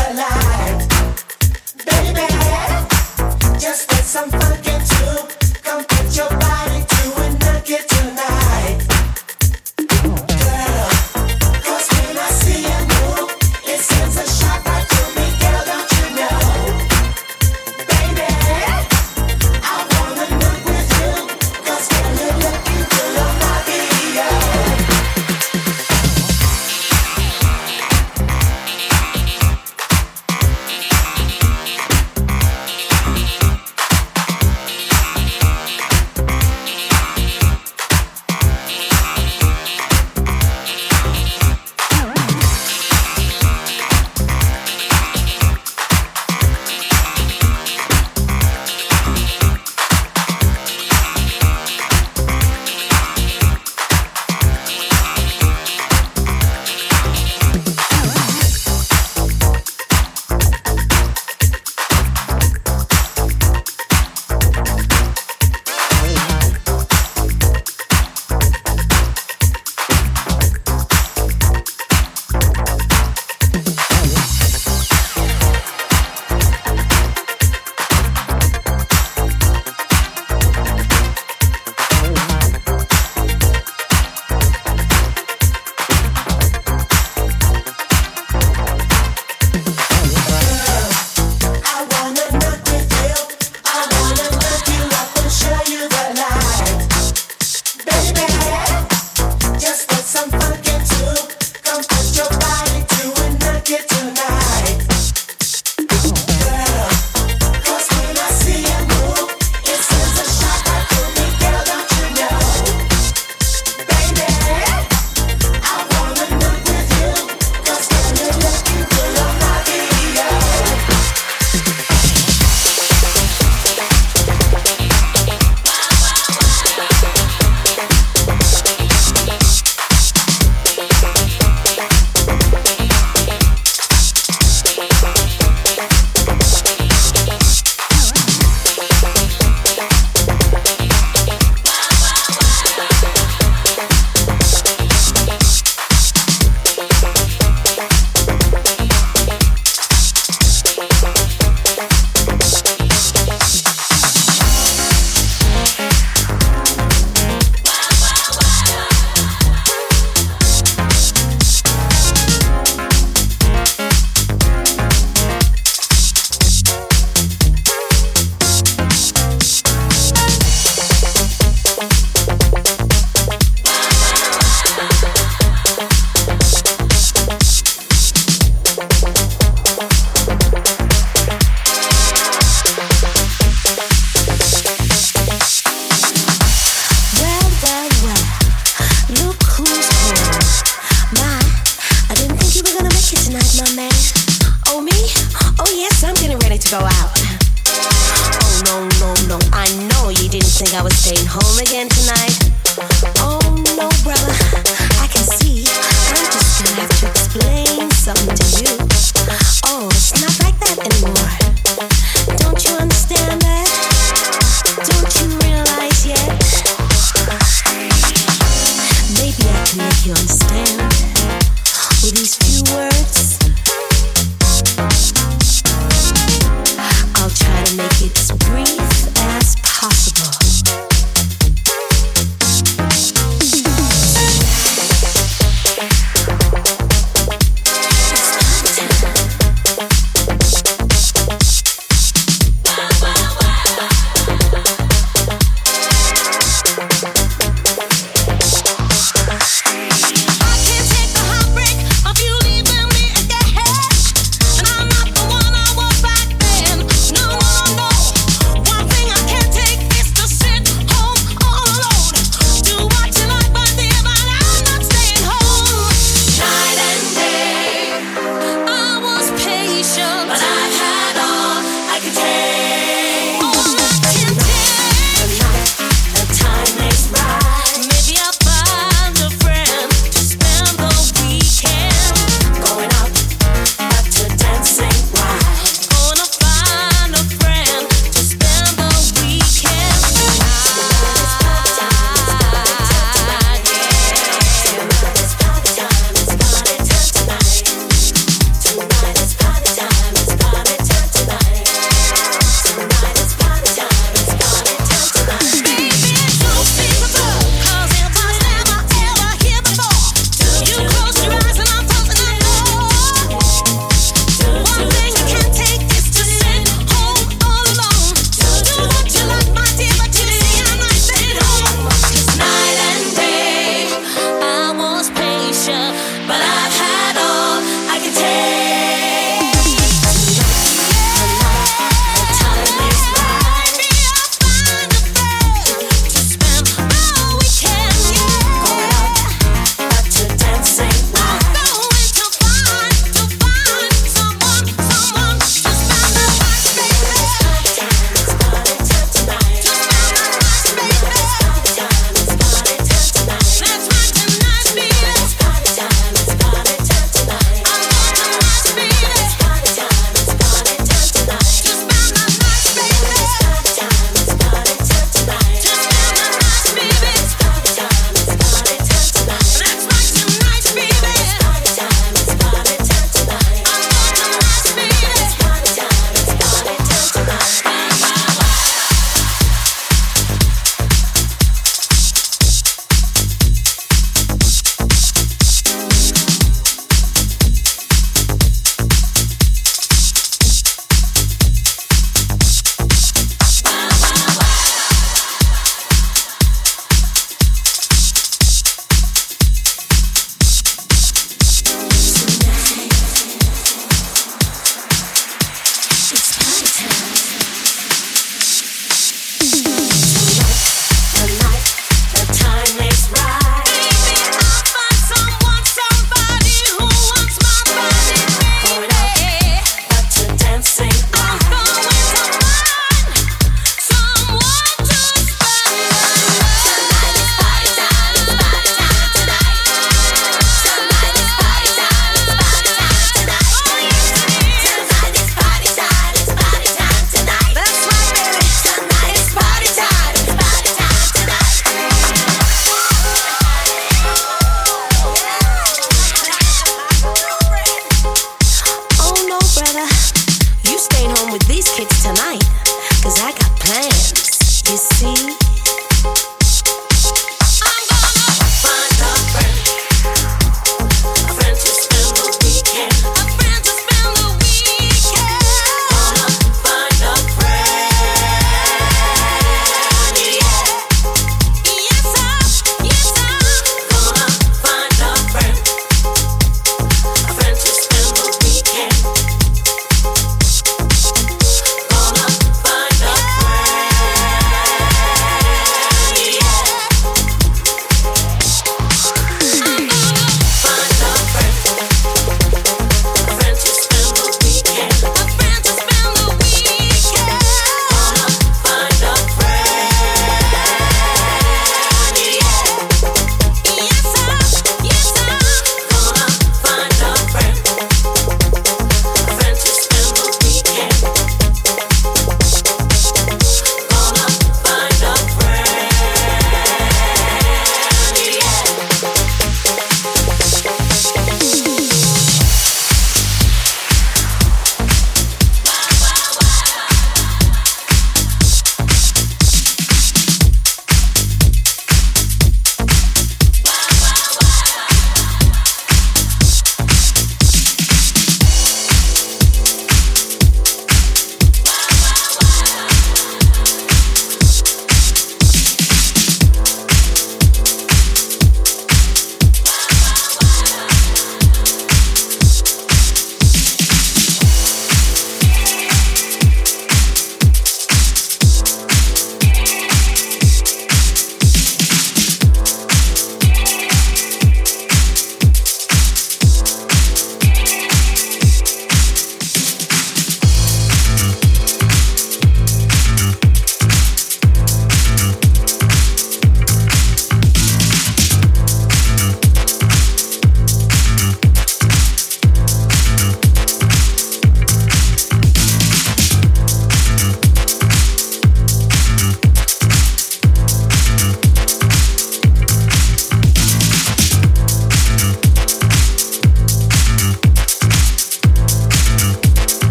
la la.